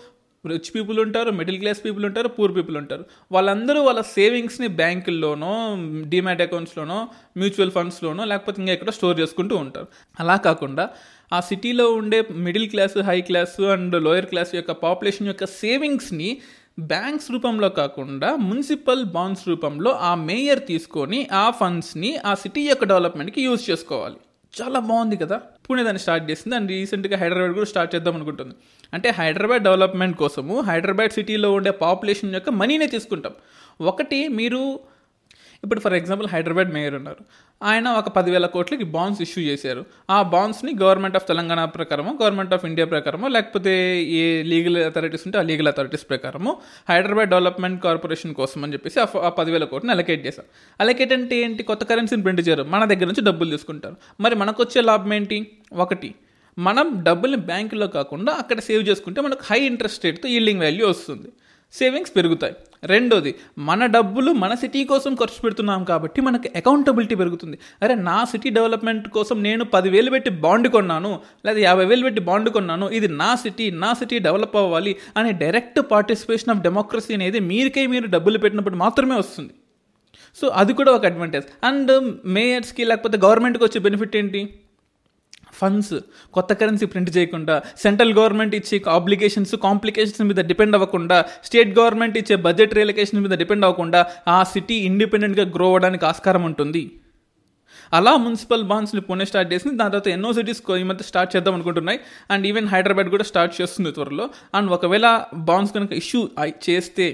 రిచ్ పీపుల్ ఉంటారు మిడిల్ క్లాస్ పీపుల్ ఉంటారు పూర్ పీపుల్ ఉంటారు. వాళ్ళందరూ వాళ్ళ సేవింగ్స్ని బ్యాంకుల్లోనో డిమాట్ అకౌంట్స్లోనో మ్యూచువల్ ఫండ్స్లోనో లేకపోతే ఇంకా ఎక్కడో స్టోర్ చేసుకుంటూ ఉంటారు. అలా కాకుండా ఆ సిటీలో ఉండే middle class high class and lower class యొక్క పాపులేషన్ యొక్క సేవింగ్స్ని బ్యాంక్స్ రూపంలో కాకుండా మున్సిపల్ బాండ్స్ రూపంలో ఆ మేయర్ తీసుకొని ఆ ఫండ్స్ని ఆ సిటీ యొక్క డెవలప్మెంట్కి యూజ్ చేసుకోవాలి. చాలా బాగుంది కదా. పూణే దాన్ని స్టార్ట్ చేసింది. అండ్ రీసెంట్గా హైదరాబాద్ కూడా స్టార్ట్ చేద్దాం అనుకుంటుంది. అంటే హైదరాబాద్ డెవలప్మెంట్ కోసము హైదరాబాద్ సిటీలో ఉండే పాపులేషన్ యొక్క మనీనే తీసుకుంటాం. ఒకటి మీరు ఇప్పుడు ఫర్ ఎగ్జాంపుల్ హైదరాబాద్ మేయర్ ఉన్నారు. ఆయన ఒక పదివేల కోట్లకి బాండ్స్ ఇష్యూ చేశారు. ఆ బాండ్స్ని గవర్నమెంట్ ఆఫ్ తెలంగాణ ప్రకారమో గవర్నమెంట్ ఆఫ్ ఇండియా ప్రకారమో లేకపోతే ఏ లీగల్ అథారిటీస్ ఉంటే ఆ లీగల్ అథారిటీస్ ప్రకారము హైదరాబాద్ డెవలప్మెంట్ కార్పొరేషన్ కోసం అని చెప్పేసి ఆ ఆ పదివేల కోట్ని అలకేట్ చేశారు. అలకేట్ అంటే ఏంటి? కొత్త కరెన్సీని ప్రింట్ చేయరు. మన దగ్గర నుంచి డబ్బులు తీసుకుంటారు. మరి మనకు వచ్చే లాభం ఏంటి? ఒకటి మనం డబ్బుల్ని బ్యాంకులో కాకుండా అక్కడ సేవ్ చేసుకుంటే మనకు హై ఇంట్రెస్ట్ రేట్తో ఈల్డింగ్ వాల్యూ వస్తుంది. సేవింగ్స్ పెరుగుతాయి. రెండోది మన డబ్బులు మన సిటీ కోసం ఖర్చు పెడుతున్నాం కాబట్టి మనకి అకౌంటబిలిటీ పెరుగుతుంది. అరే నా సిటీ డెవలప్మెంట్ కోసం నేను పదివేలు పెట్టి బాండ్ కొన్నాను లేదా యాభై వేలు పెట్టి బాండ్ కొన్నాను ఇది నా సిటీ నా సిటీ డెవలప్ అవ్వాలి అనే డైరెక్ట్ పార్టిసిపేషన్ ఆఫ్ డెమోక్రసీ అనేది మీరికే మీరు డబ్బులు పెట్టినప్పుడు మాత్రమే వస్తుంది. సో అది కూడా ఒక అడ్వాంటేజ్ అండ్ మేయర్స్కి లేకపోతే గవర్నమెంట్కి వచ్చే బెనిఫిట్ ఏంటి? ఫండ్స్ కొత్త కరెన్సీ ప్రింట్ చేయకుండా సెంట్రల్ గవర్నమెంట్ ఇచ్చే ఆబ్లిగేషన్స్ కాంప్లికేషన్స్ మీద డిపెండ్ అవ్వకుండా స్టేట్ గవర్నమెంట్ ఇచ్చే బడ్జెట్ రియలికేషన్ మీద డిపెండ్ అవ్వకుండా ఆ సిటీ ఇండిపెండెంట్గా గ్రో అవ్వడానికి ఆస్కారం ఉంటుంది. అలా మున్సిపల్ బాండ్స్ని పుణ్య స్టార్ట్ చేసింది దాని తర్వాత ఎన్నో సిటీస్ ఈ మధ్య స్టార్ట్ చేద్దాం అనుకుంటున్నాయి. అండ్ ఈవెన్ హైదరాబాద్ కూడా స్టార్ట్ చేస్తుంది త్వరలో. అండ్ ఒకవేళ బాండ్స్ కనుక ఇష్యూ చేస్తే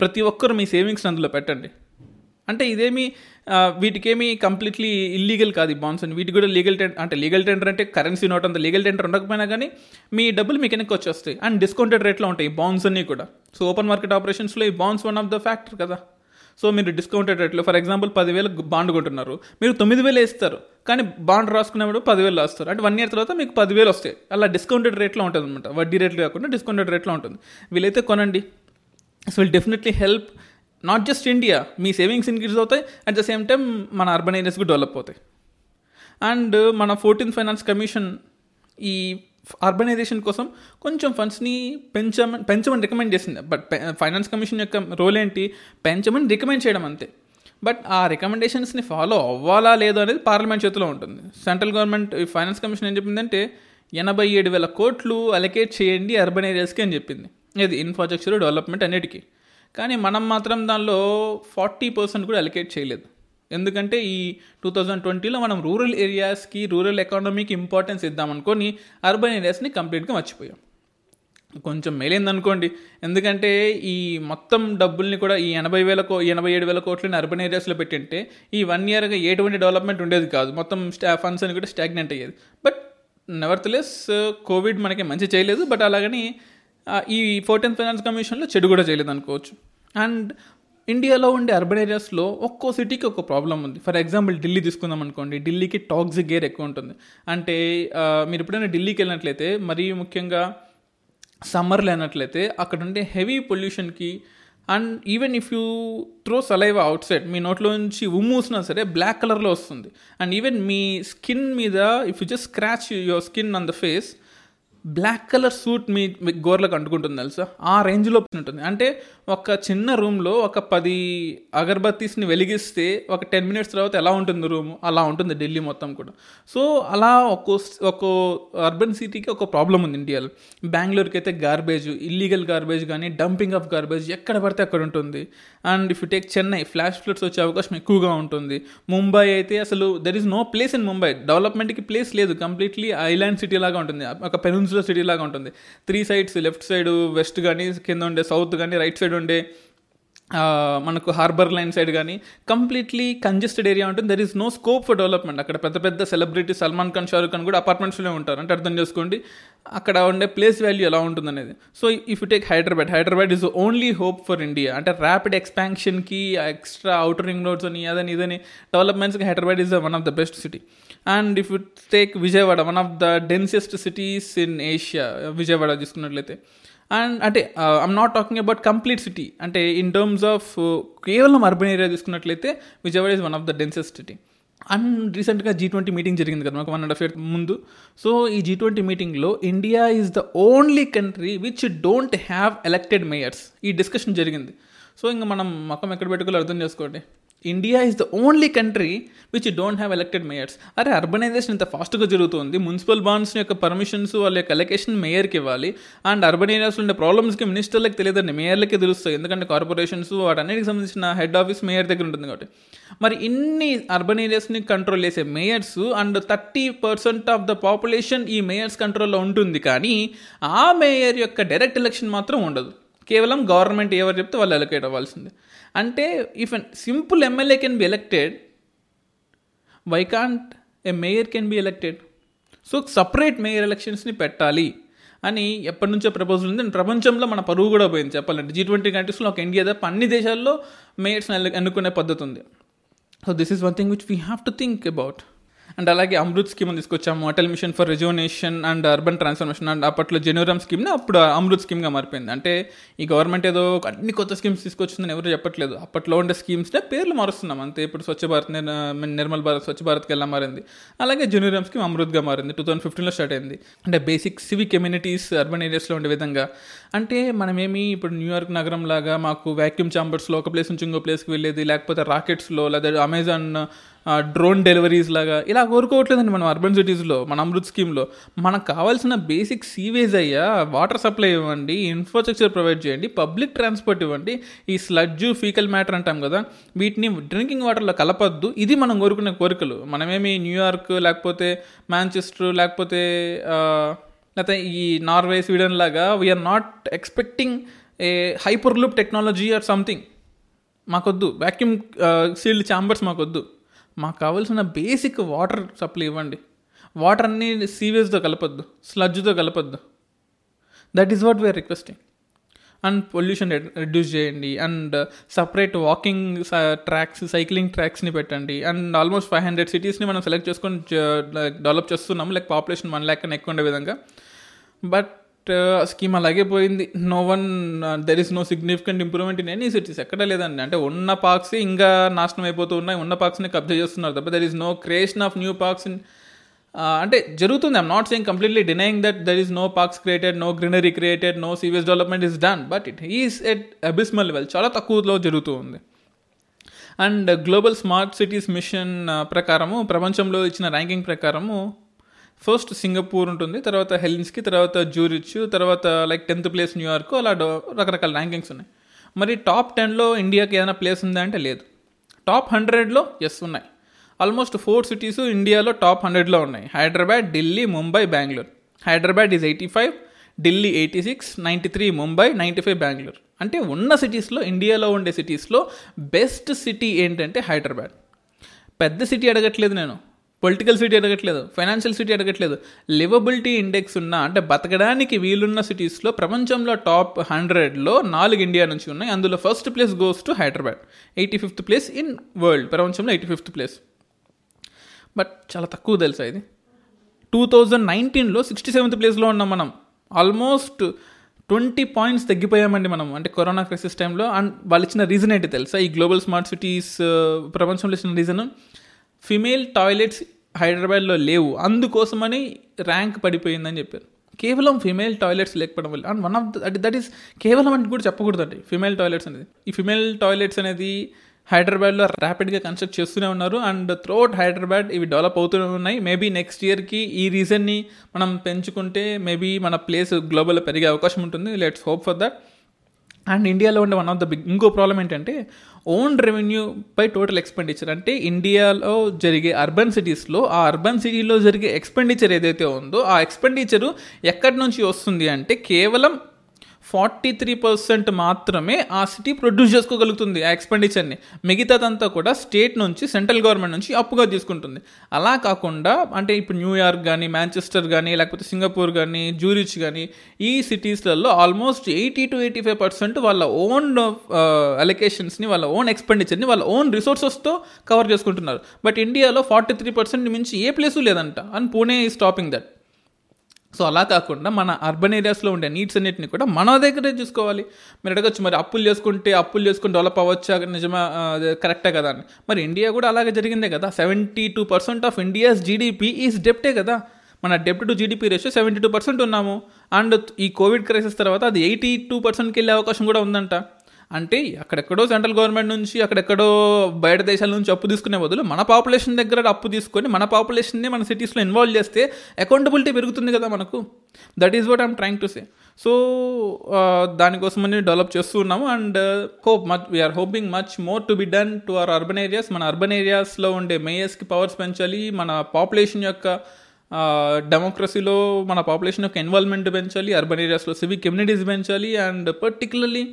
ప్రతి ఒక్కరు మీ సేవింగ్స్ అందులో పెట్టండి. అంటే ఇదేమి వీటికేమి కంప్లీట్లీ ఇల్లీగల్ కాదు ఈ బాండ్స్ అని. వీటికి కూడా లీగల్ టెండర్ అంటే లీగల్ టెండర్ అంటే కరెన్సీ నోట్ అంత లీగల్ టెండర్ ఉండకపోయినా కానీ మీ డబ్బులు మీకు వెనక్కి వచ్చేస్తాయి. అండ్ డిస్కౌంటెడ్ రేట్లో ఉంటాయి ఈ బాండ్స్ అన్నీ కూడా. సో ఓపెన్ మార్కెట్ ఆపరేషన్స్లో ఈ bonds one of the factor కదా. సో మీరు డిస్కౌంటెడ్ రేట్లో ఫర్ ఎగ్జాంపుల్ పదివేలు బాండ్ కొంటున్నారు. మీరు తొమ్మిది వేలు వేస్తారు. కానీ బాండ్ రాసుకునేప్పుడు పదివేలు రాస్తారు. అంటే వన్ ఇయర్ తర్వాత మీకు పదివేలు వస్తాయి. అలా డిస్కౌంటెడ్ రేట్లో ఉంటుంది అనమాట వడ్డీ రేట్లు కాకుండా డిస్కౌంటెడ్ రేట్లో ఉంటుంది. వీలైతే కొనండి. So will definitely help not just India me savings increase అవుతాయి అట్ ద సేమ్ టైం మన అర్బన్ ఏరియాస్ కూడా డెవలప్ అవుతాయి అండ్ uh, మన ఫోర్టీన్త్ ఫైనాన్స్ కమిషన్ ఈ అర్బనైజేషన్ కోసం కొంచెం ఫండ్స్ని పెంచమని పెంచమని రికమెండ్ చేసింది. బట్ ఫైనాన్స్ కమిషన్ యొక్క రోల్ ఏంటి? పెంచమని రికమెండ్ చేయడం అంతే. బట్ ఆ రికమెండేషన్స్ని ఫాలో అవ్వాలా లేదో అనేది పార్లమెంట్ చేతిలో ఉంటుంది. సెంట్రల్ గవర్నమెంట్ ఫైనాన్స్ కమిషన్ ఏం చెప్పిందంటే ఎనభై ఏడు వేల కోట్లు అలొకేట్ చేయండి అర్బన్ ఏరియాస్కి అని చెప్పింది. ఇది ఇన్ఫ్రాస్ట్రక్చర్ డెవలప్మెంట్ అన్నిటికీ. కానీ మనం మాత్రం దానిలో ఫార్టీ పర్సెంట్ కూడా అలొకేట్ చేయలేదు. ఎందుకంటే ఈ టూ థౌజండ్ ట్వంటీలో మనం రూరల్ ఏరియాస్కి రూరల్ ఎకానమీకి ఇంపార్టెన్స్ ఇద్దామనుకొని అర్బన్ ఏరియాస్ని కంప్లీట్గా మర్చిపోయాం. కొంచెం మేలైందనుకోండి. ఎందుకంటే ఈ మొత్తం డబ్బుల్ని కూడా ఈ ఎనభై వేల కో ఎనభై ఏడు వేల కోట్లని అర్బన్ ఏరియాస్లో పెట్టింటే ఈ వన్ ఇయర్గా ఎటువంటి డెవలప్మెంట్ ఉండేది కాదు. మొత్తం స్టా ఫండ్స్ అని కూడా స్టాగ్నెంట్ అయ్యేది. బట్ నెవర్త్లెస్ కోవిడ్ మనకి మంచి చేయలేదు. బట్ అలాగని ఈ ఫోర్టీన్ ఫైనాన్స్ కమిషన్లో చెడు కూడా చేయలేదు అనుకోవచ్చు. అండ్ ఇండియాలో ఉండే అర్బన్ ఏరియాస్లో ఒక్కో సిటీకి ఒక ప్రాబ్లం ఉంది. ఫర్ ఎగ్జాంపుల్ ఢిల్లీ తీసుకుందాం అనుకోండి ఢిల్లీకి టాక్సిక్ గేర్ ఎక్కువ ఉంటుంది. అంటే మీరు ఎప్పుడైనా ఢిల్లీకి వెళ్ళినట్లయితే మరీ ముఖ్యంగా సమ్మర్లో అయినట్లయితే అక్కడ ఉండే heavy పొల్యూషన్కి and even if you throw saliva outside మీ నోట్లో నుంచి ఉమ్మూసినా సరే బ్లాక్ కలర్లో వస్తుంది. అండ్ ఈవెన్ మీ స్కిన్ మీద if you just scratch your skin on the face black colour soot మీ గోర్లకు అంటుకుంటుంది తెలుసా? ఆ రేంజ్లో ఉంటుంది. అంటే ఒక చిన్న రూమ్లో ఒక పది అగర్బత్తీస్ని వెలిగిస్తే ఒక టెన్ మినిట్స్ తర్వాత ఎలా ఉంటుంది రూమ్ అలా ఉంటుంది ఢిల్లీ మొత్తం కూడా. సో అలా ఒక్కో ఒక్కో అర్బన్ సిటీకి ఒక ప్రాబ్లం ఉంది ఇండియాలో. బెంగళూరుకి అయితే గార్బేజ్ ఇల్లీగల్ గార్బేజ్ కానీ డంపింగ్ ఆఫ్ గార్బేజ్ ఎక్కడ పడితే అక్కడ ఉంటుంది. And if you take Chennai flash floods వచ్చే అవకాశం ఎక్కువగా ఉంటుంది. ముంబై అయితే అసలు there is no place in Mumbai డెవలప్మెంట్కి ప్లేస్ లేదు. కంప్లీట్లీ ఐలాండ్ సిటీ లాగా ఉంటుంది. ఒక పెనున్సులర్ సిటీ లాగా ఉంటుంది. Three sides left side west కానీ కింద ఉండే సౌత్ కానీ రైట్ సైడ్ ఉండే మనకు హార్బర్ లైన్ సైడ్ కానీ కంప్లీట్లీ కంజెస్టెడ్ ఏరియా ఉంటుంది. There is no scope for development అక్కడ పెద్ద పెద్ద సెలబ్రిటీ సల్మాన్ ఖాన్ షారుఖ్ ఖాన్ కూడా అపార్ట్మెంట్స్లో ఉంటారు. అంటే అర్థం చేసుకోండి అక్కడ ఉండే ప్లేస్ వాల్యూ ఎలా ఉంటుంది అనేది. So if you take Hyderabad Hyderabad is only hope for India అంటే ర్యాపిడ్ ఎక్స్పాన్షన్కి ఎక్స్ట్రా అవుటర్ రింగ్ రోడ్స్ అని అదని ఇదని డెవలప్మెంట్స్కి Hyderabad is one of the best city and if you take Vijayawada one of the densest cities in Asia Vijayawada తీసుకున్నట్లయితే and అంటే I'm not talking about complete city అంటే in terms of కేవలం urban area చూసుకున్నట్లయితే Vijayawada is one of the densest city and రీసెంట్గా G twenty meeting జరిగింది కదా మాకు one and half year ముందు. సో ఈ జీ ట్వంటీ మీటింగ్లో India is the only country which don't have elected mayors ఈ డిస్కషన్ జరిగింది. సో ఇంకా మనం మొక్కం ఎక్కడ పెట్టుకోవాలో అర్థం చేసుకోండి. India is the only country which don't have elected mayors అరే అర్బనైజేషన్ ఇంత ఫాస్ట్గా జరుగుతుంది. మున్సిపల్ బాండ్స్ యొక్క పర్మిషన్స్ వాళ్ళ యొక్క ఎలకేషన్ మేయర్కి ఇవ్వాలి. అండ్ అర్బన్ ఏరియాస్లో ఉండే ప్రాబ్లమ్స్కి మినిస్టర్లకు తెలియదండి. మేయర్లకే తెలుస్తాయి. ఎందుకంటే కార్పొరేషన్స్ వాటన్నిటికి సంబంధించిన హెడ్ ఆఫీస్ మేయర్ దగ్గర ఉంటుంది కాబట్టి. మరి ఇన్ని అర్బన్ ఏరియాస్ని కంట్రోల్ చేసే mayors and thirty percent of the population ఈ మేయర్స్ కంట్రోల్లో ఉంటుంది. కానీ ఆ మేయర్ యొక్క డైరెక్ట్ ఎలక్షన్ మాత్రం ఉండదు. కేవలం గవర్నమెంట్ ఎవరు చెప్తే వాళ్ళు ఎలకేట్ అవ్వాల్సిందే. అంటే if an simple MLA can be elected why can't a mayor can be elected so separate mayor ఎలక్షన్స్ని పెట్టాలి అని ఎప్పటి నుంచో ప్రపోజల్ ఉంది. ప్రపంచంలో మన పరువు కూడా పోయింది చెప్పాలంటే. జీ ట్వంటీ కంట్రీస్లో ఒక ఇండియా తప్ప అన్ని దేశాల్లో మేయర్స్ని ఎన్నుకునే పద్ధతి ఉంది. So this is one thing which we have to think about and అలాగే అమృత్ స్కీమ్ తీసుకొచ్చాము Atal mission for rejuvenation and urban transformation and అప్పట్లో జెనూరమ్ స్కీమ్ని అప్పుడు అమృత్ స్కీమ్గా మారిపోయింది. అంటే ఈ గవర్నమెంట్ ఏదో అన్ని కొత్త స్కీమ్స్ తీసుకొచ్చిందని ఎవరు చెప్పట్లేదు. అప్పట్లో ఉండే స్కీమ్స్నే పేర్లు మారుస్తున్నాం. అంతే ఇప్పుడు స్వచ్ఛ భారత్ నిర్మల్ భారత్ స్వచ్ఛ భారత్కి ఎలా మారింది? అలాగే జెనూరమ్ స్కీమ్ అమృత్గా మారింది. టూ థౌసండ్ ఫిఫ్టీన్లో స్టార్ట్ అయింది. అంటే బేసిక్ సివిక్ కమ్యూనిటీస్ అర్బన్ ఏరియాస్లో ఉండే విధంగా. అంటే మనమేమి ఇప్పుడు న్యూయార్క్ నగరం లాగా మాకు వ్యాక్యూమ్ చాంబర్స్లో ఒక ప్లేస్ నుంచి ఇంకో ప్లేస్కి వెళ్ళేది లేకపోతే రాకెట్స్లో లేదా అమెజాన్ డ్రోన్ డెలివరీస్ లాగా ఇలా కోరుకోవట్లేదండి మనం అర్బన్ సిటీస్లో మన అమృత్ స్కీమ్లో. మనకు కావాల్సిన బేసిక్ సీవేజ్ అయ్యా వాటర్ సప్లై ఇవ్వండి ఇన్ఫ్రాస్ట్రక్చర్ ప్రొవైడ్ చేయండి పబ్లిక్ ట్రాన్స్పోర్ట్ ఇవ్వండి. ఈ స్లడ్జ్ ఫీకల్ మ్యాటర్ అంటాం కదా వీటిని డ్రింకింగ్ వాటర్లో కలపద్దు. ఇది మనం కోరుకునే కోరికలు. మనమేమి న్యూయార్క్ లేకపోతే మాంచెస్టర్ లేకపోతే లేకపోతే ఈ నార్వే స్వీడన్ లాగా we're not expecting a hyperloop technology or something మాకొద్దు. వ్యాక్యూమ్ సీల్డ్ ఛాంబర్స్ మాకొద్దు. మాకు కావాల్సిన బేసిక్ వాటర్ సప్లై ఇవ్వండి. వాటర్ అన్ని సీవేజ్తో కలపద్దు స్లడ్జ్తో కలపద్దు. That is what we're requesting and pollution reduce చేయండి. And separate walking tracks cycling ట్రాక్స్ని పెట్టండి. అండ్ ఆల్మోస్ట్ ఫైవ్ హండ్రెడ్ సిటీస్ని మనం సెలెక్ట్ చేసుకొని uh, డెవలప్ చేస్తున్నాము. లైక్ పాపులేషన్ వన్ ల్యాక్ కన్నా ఎక్కువ ఉండే విధంగా. బట్ స్కీమ్ అలాగే పోయింది. No one there is no significant improvement in any cities ఎక్కడ లేదండి. అంటే ఉన్న పార్క్స్ ఇంకా నాశనం అయిపోతూ ఉన్నాయి. ఉన్న పార్క్స్ని కబ్జా చేస్తున్నారు తప్ప there is no creation of new parks in అంటే జరుగుతుంది. I'm not saying completely denying that there is no parks created no greenery created no సీవియస్ development is done but it is at abysmal level చాలా తక్కువలో జరుగుతూ ఉంది. And global smart cities mission ప్రకారము ప్రపంచంలో ఇచ్చిన ranking ప్రకారము ఫస్ట్ సింగపూర్ ఉంటుంది తర్వాత హెలిన్స్కి తర్వాత జూరిచ్ తర్వాత లైక్ టెన్త్ ప్లేస్ న్యూయార్క్ అలా రకరకాల ర్యాంకింగ్స్ ఉన్నాయి. మరి టాప్ టెన్లో ఇండియాకి ఏదైనా ప్లేస్ ఉందా అంటే లేదు. టాప్ హండ్రెడ్లో ఎస్ ఉన్నాయి. ఆల్మోస్ట్ ఫోర్ సిటీస్ ఇండియాలో టాప్ హండ్రెడ్లో ఉన్నాయి. Hyderabad Delhi Mumbai Bengaluru Hyderabad is eighty five Delhi eighty six ninety three Mumbai ninety five Bengaluru అంటే ఉన్న సిటీస్లో ఇండియాలో ఉండే సిటీస్లో బెస్ట్ సిటీ ఏంటంటే హైదరాబాద్. పెద్ద సిటీ అడగట్లేదు నేను. పొలిటికల్ సిటీ ఎదగట్లేదు ఫైనాన్షియల్ సిటీ అడగట్లేదు లివబిలిటీ ఇండెక్స్ ఉన్న అంటే బతకడానికి వీలున్న సిటీస్లో ప్రపంచంలో టాప్ హండ్రెడ్లో నాలుగు ఇండియా నుంచి ఉన్నాయి. అందులో first place goes to Hyderabad. Eighty fifth place in world ప్రపంచంలో ఎయిటీ ఫిఫ్త్ ప్లేస్. బట్ చాలా తక్కువ తెలుసా ఇది? టూ థౌజండ్ నైన్టీన్లో సిక్స్టీ సెవెంత్ ప్లేస్లో ఉన్నాం మనం. ఆల్మోస్ట్ ట్వంటీ పాయింట్స్ తగ్గిపోయామండి మనం. అంటే కరోనా క్రైసిస్ టైంలో. అండ్ వాళ్ళు ఇచ్చిన రీజన్ ఏంటి తెలుసా? ఈ గ్లోబల్ స్మార్ట్ సిటీస్ ప్రపంచంలో ఇచ్చిన రీజన్. ఫిమేల్ టాయిలెట్స్ హైదరాబాద్లో లేవు. అందుకోసమని ర్యాంక్ పడిపోయిందని చెప్పారు. కేవలం ఫిమేల్ టాయిలెట్స్ లేకపోవడం వల్ల and one of that that is కేవలం అంటే కూడా చెప్పకూడదండి. ఫిమేల్ టాయిలెట్స్ అనేది. ఈ ఫిమేల్ టాయిలెట్స్ అనేది హైదరాబాద్లో ర్యాపిడ్గా కన్స్ట్రక్ట్ చేస్తూనే ఉన్నారు. అండ్ త్రూఅవుట్ హైదరాబాద్ ఇవి డెవలప్ అవుతూనే ఉన్నాయి. మేబీ నెక్స్ట్ ఇయర్కి ఈ రీజన్ని మనం పెంచుకుంటే మేబీ మన ప్లేస్ గ్లోబల్లో పెరిగే అవకాశం ఉంటుంది. Let's hope for that and ఇండియాలో ఉండే వన్ ఆఫ్ ద బిగ్ ఇంకో ప్రాబ్లం ఏంటంటే ఓన్ రెవెన్యూ పై టోటల్ ఎక్స్పెండిచర్ అంటే ఇండియాలో జరిగే అర్బన్ సిటీస్లో ఆ అర్బన్ సిటీలో జరిగే ఎక్స్పెండిచర్ ఏదైతే ఉందో ఆ ఎక్స్పెండిచరు ఎక్కడి నుంచి వస్తుంది అంటే కేవలం ఫార్టీ త్రీ పర్సెంట్ మాత్రమే ఆ సిటీ ప్రొడ్యూస్ చేసుకోగలుగుతుంది ఆ ఎక్స్పెండిచర్ని మిగతాదంతా కూడా స్టేట్ నుంచి సెంట్రల్ గవర్నమెంట్ నుంచి అప్పుగా తీసుకుంటుంది. అలా కాకుండా అంటే ఇప్పుడు న్యూయార్క్ కానీ మాంచెస్టర్ కానీ లేకపోతే సింగపూర్ కానీ జూరిచ్ కానీ ఈ సిటీస్లలో almost eighty to eighty five percent వాళ్ళ ఓన్ అలొకేషన్స్ని uh, వాళ్ళ ఓన్ ఎక్స్పెండిచర్ని వాళ్ళ ఓన్ రిసోర్సెస్తో కవర్ చేసుకుంటున్నారు. బట్ ఇండియాలో ఫార్టీ త్రీ పర్సెంట్ మించి ఏ ప్లేసు లేదంట. అండ్ పూణే ఈ స్టాపింగ్ దట్ సో అలా కాకుండా మన అర్బన్ ఏరియాస్లో ఉండే నీడ్స్ అన్నిటిని కూడా మన దగ్గరే చూసుకోవాలి. మీరు అడగచ్చు మరి అప్పులు చేసుకుంటే అప్పులు చేసుకుని డెవలప్ అవ్వచ్చా? నిజమా? కరెక్టే కదా అని. మరి ఇండియా కూడా అలాగే జరిగిందే కదా. Seventy two percent of India's GDP is డెప్టే కదా. మన డెప్ట్ to GDP ratio seventy two percent ఉన్నాము. అండ్ ఈ కోవిడ్ క్రైసిస్ తర్వాత అది ఎయిటీ టూ పర్సెంట్కి వెళ్ళే అవకాశం కూడా ఉందంట. అంటే అక్కడెక్కడో సెంట్రల్ గవర్నమెంట్ నుంచి అక్కడెక్కడో బయట దేశాల నుంచి అప్పు తీసుకునే బదులు మన పాపులేషన్ దగ్గర అప్పు తీసుకొని మన పాపులేషన్ని మన సిటీస్లో ఇన్వాల్వ్ చేస్తే అకౌంటబిలిటీ పెరుగుతుంది కదా మనకు. That is what I'm trying to say so దానికోసమని డెవలప్ చేస్తూ ఉన్నాము and hope much we're hoping much more to be done to our urban areas మన అర్బన్ ఏరియాస్లో ఉండే మేయర్స్కి పవర్స్ పెంచాలి మన పాపులేషన్ యొక్క డెమోక్రసీలో మన పాపులేషన్ యొక్క ఇన్వాల్వ్మెంట్ పెంచాలి అర్బన్ ఏరియాస్లో సివిక్ కమ్యూనిటీస్ పెంచాలి అండ్ పర్టికులర్లీ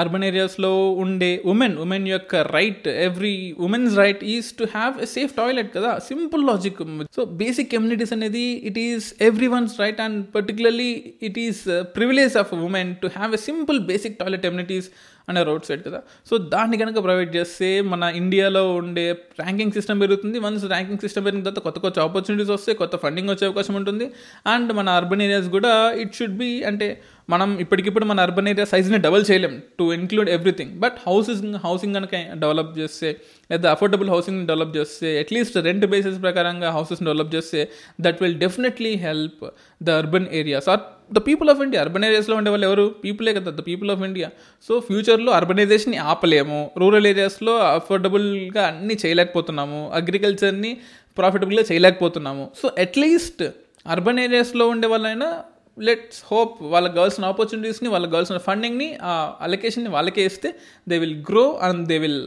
అర్బన్ ఏరియాస్లో ఉండే ఉమెన్ ఉమెన్ యొక్క right every women's right is to have a safe toilet కదా. Simple logic. So basic communities అనేది it is everyone's right and particularly it is privilege of women to have a simple basic toilet amenities అనే road side కదా. So దాన్ని కనుక provide చేస్తే మన ఇండియాలో ఉండే ర్యాంకింగ్ సిస్టమ్ పెరుగుతుంది. వన్స్ ర్యాంకింగ్ సిస్టమ్ పెరిగిన తర్వాత కొత్త కొత్త ఆపర్చునిటీస్ వస్తాయి కొత్త ఫండింగ్ వచ్చే అవకాశం ఉంటుంది. అండ్ మన అర్బన్ ఏరియాస్ కూడా ఇట్ షుడ్ బి అంటే మనం ఇప్పటికిప్పుడు మన అర్బన్ ఏరియా సైజ్ని డబల్ చేయలేం to include everything but houses housing కనుక డెవలప్ చేస్తే లేదా అఫోర్డబుల్ హౌసింగ్ డెవలప్ చేస్తే అట్లీస్ట్ రెంట్ బేసిస్ ప్రకారంగా హౌసెస్ డెవలప్ చేస్తే that will definitely help the urban areas or the people of India urban ఏరియాస్లో ఉండే వాళ్ళు ఎవరు? పీపులే కదా the people of India so ఫ్యూచర్లో అర్బనైజేషన్ ఆపలేము. రూరల్ ఏరియాస్లో అఫోర్డబుల్గా అన్నీ చేయలేకపోతున్నాము. అగ్రికల్చర్ని ప్రాఫిటబుల్గా చేయలేకపోతున్నాము. సో అట్లీస్ట్ అర్బన్ ఏరియాస్లో ఉండే వాళ్ళైనా లెట్స్ హోప్ వాళ్ళకి కావాల్సిన ఆపర్చునిటీస్ని వాళ్ళకి కావాల్సిన ఫండింగ్ని ఆ అలొకేషన్ని వాళ్ళకే ఇస్తే they will grow and they will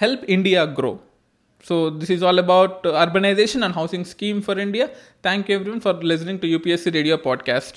help India grow so this is all about urbanization and housing scheme for India. Thank you everyone for listening to UPSC Radio podcast.